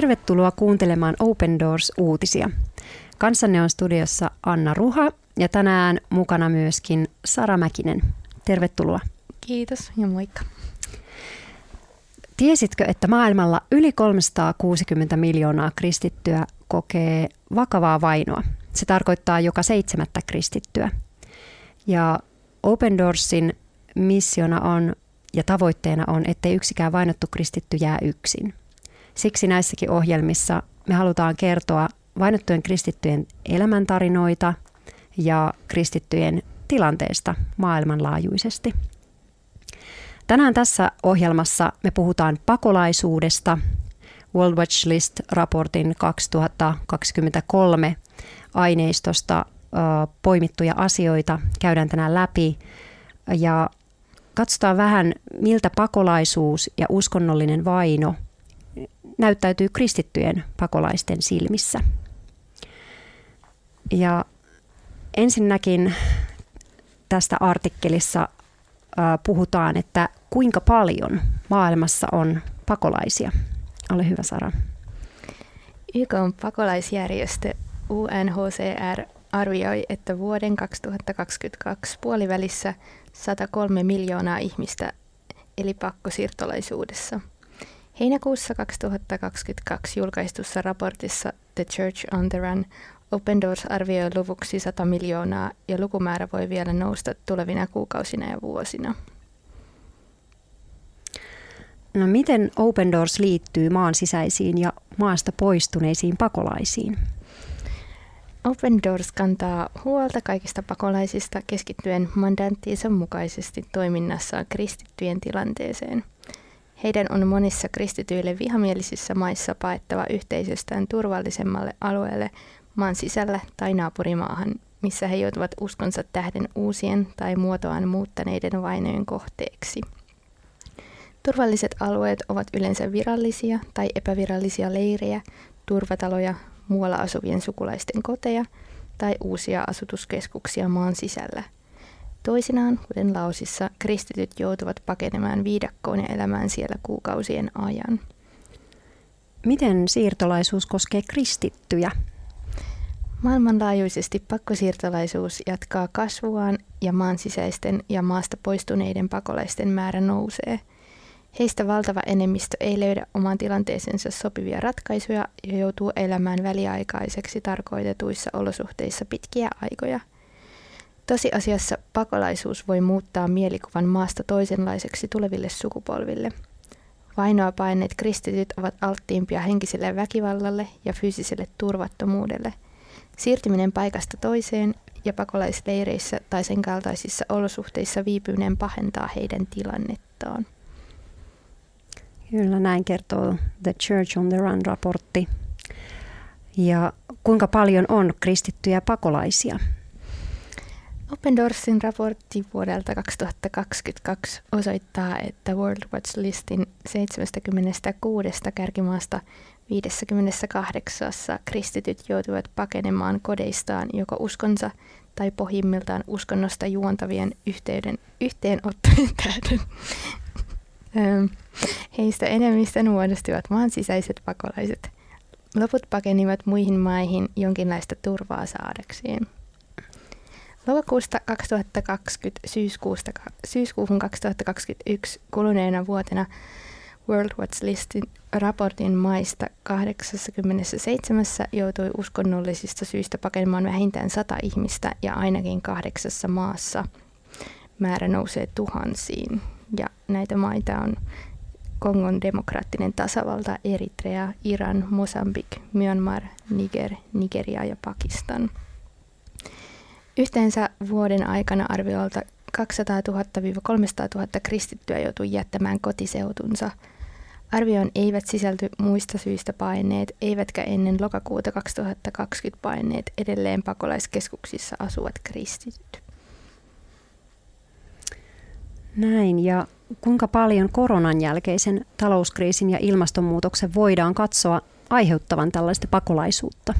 Tervetuloa kuuntelemaan Open Doors-uutisia. Kanssanne on studiossa Anna Ruha ja tänään mukana myöskin Sara Mäkinen. Tervetuloa. Kiitos ja moikka. Tiesitkö, että maailmalla yli 360 miljoonaa kristittyä kokee vakavaa vainoa? Se tarkoittaa joka seitsemättä kristittyä. Ja Open Doorsin missiona on ja tavoitteena on, ettei yksikään vainottu kristitty jää yksin. Siksi näissäkin ohjelmissa me halutaan kertoa vainottujen kristittyjen elämäntarinoita ja kristittyjen tilanteesta maailmanlaajuisesti. Tänään tässä ohjelmassa me puhutaan pakolaisuudesta, World Watch List-raportin 2023 aineistosta poimittuja asioita käydään tänään läpi ja katsotaan vähän, miltä pakolaisuus ja uskonnollinen vaino näyttäytyy kristittyjen pakolaisten silmissä. Ja ensinnäkin tästä artikkelissa puhutaan, että kuinka paljon maailmassa on pakolaisia. Ole hyvä Sara. YK on pakolaisjärjestö UNHCR arvioi, että vuoden 2022 puolivälissä 103 miljoonaa ihmistä eli pakkosiirtolaisuudessa. Heinäkuussa 2022 julkaistussa raportissa The Church on the Run Open Doors arvioi luvuksi 100 miljoonaa ja lukumäärä voi vielä nousta tulevina kuukausina ja vuosina. No miten Open Doors liittyy maan sisäisiin ja maasta poistuneisiin pakolaisiin? Open Doors kantaa huolta kaikista pakolaisista keskittyen mandaattiinsa mukaisesti toiminnassaan kristittyjen tilanteeseen. Heidän on monissa kristityille vihamielisissä maissa paettava yhteisöstään turvallisemmalle alueelle maan sisällä tai naapurimaahan, missä he joutuvat uskonsa tähden uusien tai muotoaan muuttaneiden vainojen kohteeksi. Turvalliset alueet ovat yleensä virallisia tai epävirallisia leirejä, turvataloja, muualla asuvien sukulaisten koteja tai uusia asutuskeskuksia maan sisällä. Toisinaan, kuten Laosissa, kristityt joutuvat pakenemaan viidakkoon ja elämään siellä kuukausien ajan. Miten siirtolaisuus koskee kristittyjä? Maailmanlaajuisesti pakkosiirtolaisuus jatkaa kasvuaan ja maan sisäisten ja maasta poistuneiden pakolaisten määrä nousee – Heistä valtava enemmistö ei löydä omaan tilanteeseensa sopivia ratkaisuja ja joutuu elämään väliaikaiseksi tarkoitetuissa olosuhteissa pitkiä aikoja. Tosiasiassa pakolaisuus voi muuttaa mielikuvan maasta toisenlaiseksi tuleville sukupolville. Vainoa paineet kristityt ovat alttiimpia henkiselle väkivallalle ja fyysiselle turvattomuudelle. Siirtyminen paikasta toiseen ja pakolaisleireissä tai sen kaltaisissa olosuhteissa viipyminen pahentaa heidän tilannettaan. Kyllä näin kertoo The Church on the Run-raportti. Ja kuinka paljon on kristittyjä pakolaisia? Open Doorsin raportti vuodelta 2022 osoittaa, että World Watch Listin 76 kärkimaasta 58 kristityt joutuvat pakenemaan kodeistaan joko uskonsa tai pohjimmiltaan uskonnosta juontavien yhteyden, yhteenottojen tähden. Heistä enemmistön muodostivat maan sisäiset pakolaiset. Loput pakenivat muihin maihin jonkinlaista turvaa saadakseen. Lokakuusta 2020 syyskuusta, syyskuuhun 2021 kuluneena vuotena World Watch Listin raportin maista 87 joutui uskonnollisista syistä pakenemaan vähintään 100 ihmistä ja ainakin kahdeksassa maassa määrä nousee tuhansiin. Ja näitä maita on Kongon demokraattinen tasavalta, Eritrea, Iran, Mosambik, Myanmar, Niger, Nigeria ja Pakistan. Yhteensä vuoden aikana arviolta 200 000-300 000 kristittyä joutui jättämään kotiseutunsa. Arvioon eivät sisälty muista syistä paineet, eivätkä ennen lokakuuta 2020 paineet edelleen pakolaiskeskuksissa asuvat kristityt. Näin, ja kuinka paljon koronan jälkeisen talouskriisin ja ilmastonmuutoksen voidaan katsoa aiheuttavan tällaista pakolaisuutta?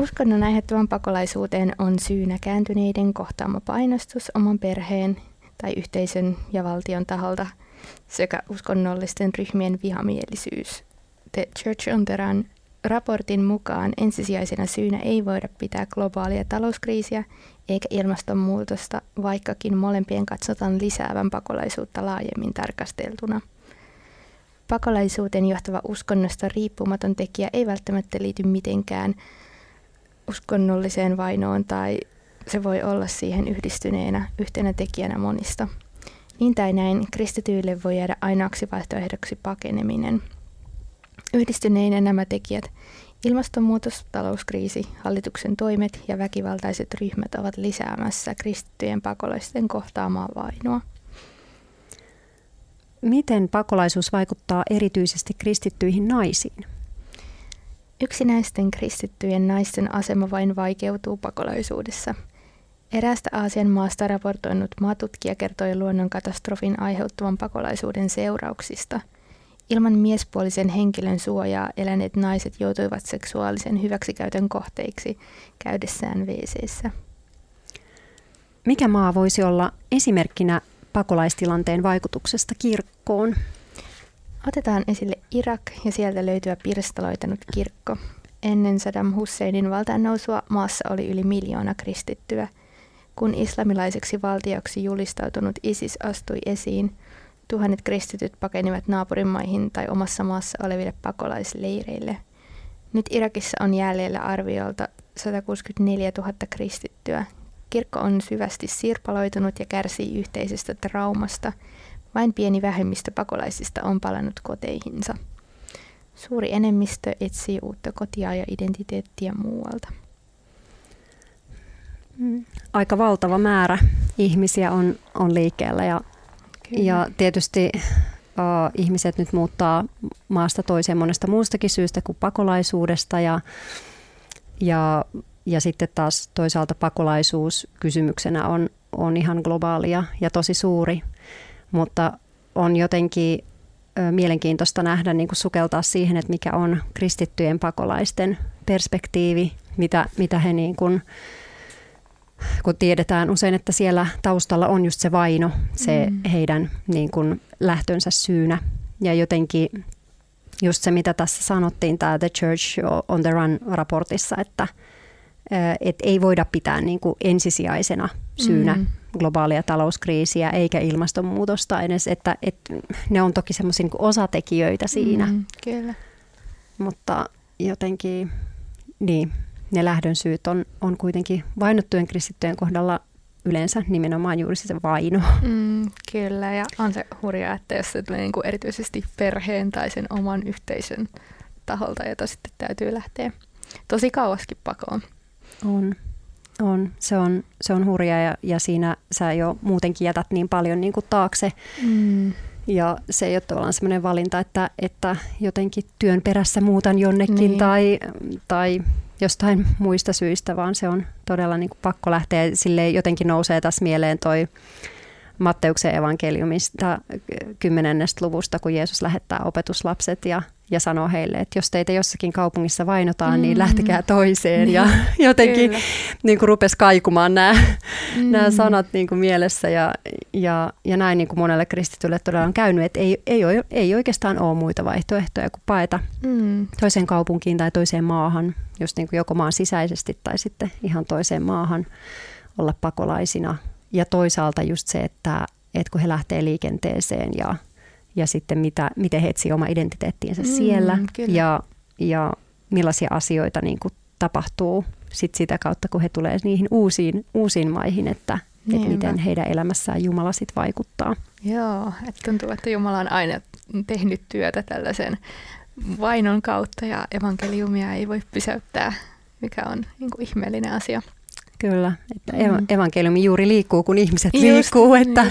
Uskonnon aiheuttavan pakolaisuuteen on syynä kääntyneiden kohtaama painostus oman perheen tai yhteisön ja valtion taholta sekä uskonnollisten ryhmien vihamielisyys. The Church on the Run raportin mukaan ensisijaisena syynä ei voida pitää globaalia talouskriisiä eikä ilmastonmuutosta, vaikkakin molempien katsotaan lisäävän pakolaisuutta laajemmin tarkasteltuna. Pakolaisuuteen johtava uskonnosta riippumaton tekijä ei välttämättä liity mitenkään uskonnolliseen vainoon tai se voi olla siihen yhdistyneenä yhtenä tekijänä monista. Niin tai näin, kristityille voi jäädä ainoaksi vaihtoehdoksi pakeneminen. Yhdistyneinä nämä tekijät, ilmastonmuutos, talouskriisi, hallituksen toimet ja väkivaltaiset ryhmät ovat lisäämässä kristittyjen pakolaisten kohtaamaa vainoa. Miten pakolaisuus vaikuttaa erityisesti kristittyihin naisiin? Yksinäisten kristittyjen naisten asema vain vaikeutuu pakolaisuudessa. Eräästä Aasian maasta raportoinut maatutkija kertoi luonnonkatastrofin aiheuttavan pakolaisuuden seurauksista. Ilman miespuolisen henkilön suojaa eläneet naiset joutuivat seksuaalisen hyväksikäytön kohteiksi käydessään wc Mikä maa voisi olla esimerkkinä pakolaistilanteen vaikutuksesta kirkkoon? Otetaan esille Irak ja sieltä löytyvä pirstaloitanut kirkko. Ennen Saddam Husseinin valtaan nousua maassa oli yli miljoona kristittyä. Kun islamilaiseksi valtioksi julistautunut ISIS astui esiin, tuhannet kristityt pakenivat naapurimaihin tai omassa maassa oleville pakolaisleireille. Nyt Irakissa on jäljellä arviolta 164 000 kristittyä. Kirkko on syvästi sirpaloitunut ja kärsii yhteisestä traumasta – vain pieni vähemmistö pakolaisista on palannut koteihinsa. Suuri enemmistö etsii uutta kotia ja identiteettiä muualta. Mm. Aika valtava määrä ihmisiä on, on liikkeellä ja, ja tietysti uh, ihmiset nyt muuttaa maasta toiseen monesta muustakin syystä kuin pakolaisuudesta ja, ja, ja sitten taas toisaalta pakolaisuus kysymyksenä on, on ihan globaalia ja tosi suuri mutta on jotenkin mielenkiintoista nähdä, niin kuin sukeltaa siihen, että mikä on kristittyjen pakolaisten perspektiivi, mitä, mitä he niin kuin, kun tiedetään usein, että siellä taustalla on just se vaino, se mm. heidän niin kuin lähtönsä syynä. Ja jotenkin just se, mitä tässä sanottiin, tämä The Church on the Run-raportissa, että et ei voida pitää niin kuin ensisijaisena syynä mm globaalia talouskriisiä eikä ilmastonmuutosta edes, että, että ne on toki semmoisia niin osatekijöitä siinä. Mm, kyllä. Mutta jotenkin, niin, ne lähdön syyt on, on kuitenkin vainottujen kristittyjen kohdalla yleensä nimenomaan juuri se vaino. Mm, kyllä, ja on se hurjaa, että jos se tulee niin kuin erityisesti perheen tai sen oman yhteisön taholta, jota sitten täytyy lähteä tosi kauaskin pakoon. On. On, se on, se on hurja ja, ja siinä sä jo muutenkin jätät niin paljon niin kuin taakse. Mm. Ja se ei ole tavallaan semmoinen valinta, että, että jotenkin työn perässä muutan jonnekin niin. tai, tai jostain muista syistä, vaan se on todella niin kuin pakko lähteä. Sille jotenkin nousee tässä mieleen toi Matteuksen evankeliumista kymmenennestä luvusta, kun Jeesus lähettää opetuslapset ja ja sanoo heille, että jos teitä jossakin kaupungissa vainotaan, niin mm. niin lähtekää toiseen. Niin, ja jotenkin niin kuin rupesi kaikumaan nämä, mm. nämä sanat niin kuin mielessä ja, ja, ja näin niin kuin monelle kristitylle todella on käynyt, että ei, ei, ole, ei oikeastaan ole muita vaihtoehtoja kuin paeta mm. toiseen kaupunkiin tai toiseen maahan, just niin kuin joko maan sisäisesti tai sitten ihan toiseen maahan olla pakolaisina. Ja toisaalta just se, että, että kun he lähtee liikenteeseen ja ja sitten mitä, miten he etsivät oma identiteettiinsä mm, siellä ja, ja millaisia asioita niin kuin tapahtuu sit sitä kautta, kun he tulee niihin uusiin, uusiin maihin, että, että miten heidän elämässään Jumala sitten vaikuttaa. Joo, että tuntuu, että Jumala on aina tehnyt työtä tällaisen vainon kautta ja evankeliumia ei voi pysäyttää, mikä on niin kuin ihmeellinen asia. Kyllä, että mm. evankeliumi juuri liikkuu, kun ihmiset just, liikkuu, että,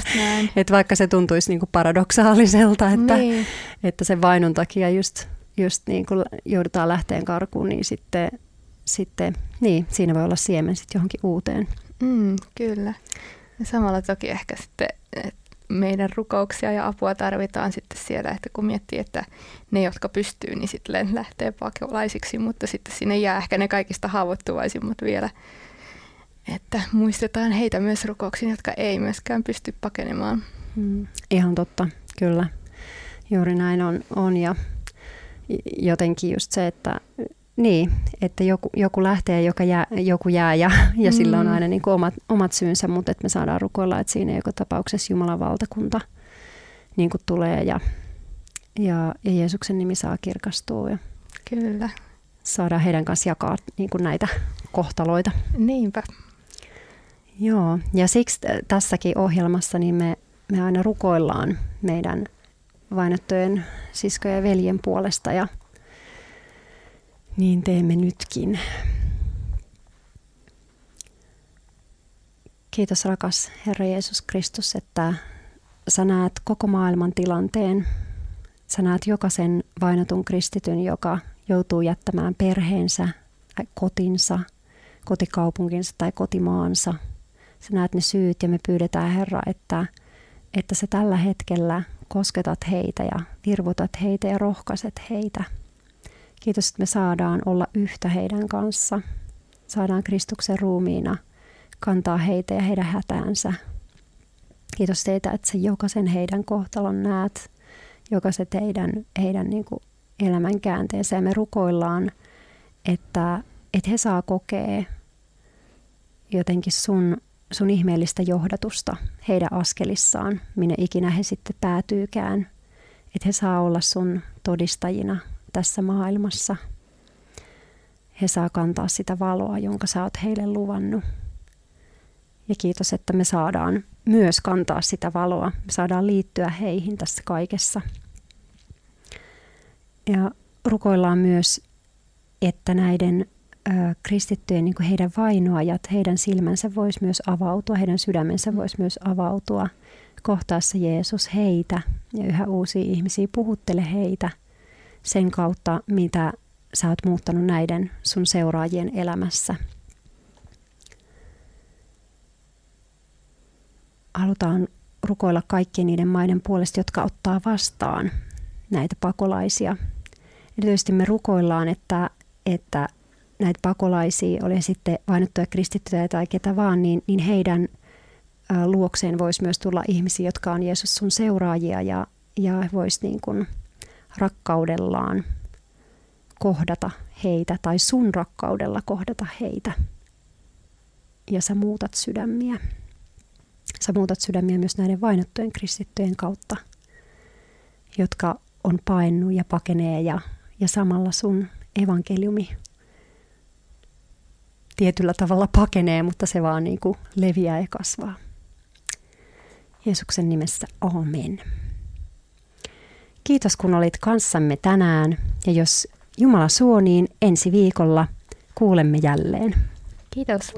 että vaikka se tuntuisi niin kuin paradoksaaliselta, että, niin. että sen vainon takia just, just niin kuin joudutaan lähteen karkuun, niin sitten, sitten niin, siinä voi olla siemen sitten johonkin uuteen. Mm, kyllä. Ja samalla toki ehkä sitten meidän rukouksia ja apua tarvitaan sitten siellä, että kun miettii, että ne, jotka pystyy, niin sitten lähtee pakolaisiksi, mutta sitten sinne jää ehkä ne kaikista haavoittuvaisimmat vielä että muistetaan heitä myös rukouksiin, jotka ei myöskään pysty pakenemaan. Mm, ihan totta, kyllä. Juuri näin on. on ja, jotenkin just se, että niin, että joku, joku lähtee, joka jää, joku jää ja, ja mm. sillä on mm. aina niin kuin omat, omat syynsä, mutta että me saadaan rukoilla, että siinä joka tapauksessa Jumalan valtakunta niin kuin tulee ja, ja, ja Jeesuksen nimi saa kirkastua. Ja Kyllä. Saadaan heidän kanssa jakaa niin kuin näitä kohtaloita. Niinpä. Joo, ja siksi tässäkin ohjelmassa niin me, me aina rukoillaan meidän vainottujen siskojen ja veljen puolesta ja niin teemme nytkin. Kiitos rakas Herra Jeesus Kristus, että sä näet koko maailman tilanteen. Sä näet jokaisen vainotun kristityn, joka joutuu jättämään perheensä, kotinsa, kotikaupunkinsa tai kotimaansa. Sä näet ne syyt ja me pyydetään Herra, että, että sä tällä hetkellä kosketat heitä ja virvotat heitä ja rohkaiset heitä – Kiitos, että me saadaan olla yhtä heidän kanssa. Saadaan Kristuksen ruumiina kantaa heitä ja heidän hätäänsä. Kiitos teitä, että sä jokaisen heidän kohtalon näet, jokaiset heidän, heidän niin kuin elämän käänteensä. Ja me rukoillaan, että, että he saa kokea jotenkin sun, sun ihmeellistä johdatusta heidän askelissaan, minne ikinä he sitten päätyykään. Että he saa olla sun todistajina tässä maailmassa. He saa kantaa sitä valoa, jonka sä oot heille luvannut. Ja kiitos, että me saadaan myös kantaa sitä valoa. Me saadaan liittyä heihin tässä kaikessa. Ja rukoillaan myös, että näiden kristittyjen, niin heidän vainoajat, heidän silmänsä voisi myös avautua, heidän sydämensä voisi myös avautua kohtaassa Jeesus heitä ja yhä uusia ihmisiä, puhuttele heitä – sen kautta, mitä sä oot muuttanut näiden sun seuraajien elämässä. Halutaan rukoilla kaikkien niiden maiden puolesta, jotka ottaa vastaan näitä pakolaisia. Erityisesti me rukoillaan, että, että näitä pakolaisia, oli sitten vainottuja kristittyjä tai ketä vaan, niin, niin heidän luokseen voisi myös tulla ihmisiä, jotka on Jeesus sun seuraajia ja, ja voisi niin kuin – rakkaudellaan kohdata heitä tai sun rakkaudella kohdata heitä. Ja sä muutat sydämiä. Sä muutat sydämiä myös näiden vainottujen kristittyjen kautta, jotka on painnu ja pakenee ja, ja samalla sun evankeliumi tietyllä tavalla pakenee, mutta se vaan niin kuin leviää ja kasvaa. Jeesuksen nimessä, amen. Kiitos kun olit kanssamme tänään ja jos Jumala suo, niin ensi viikolla kuulemme jälleen. Kiitos.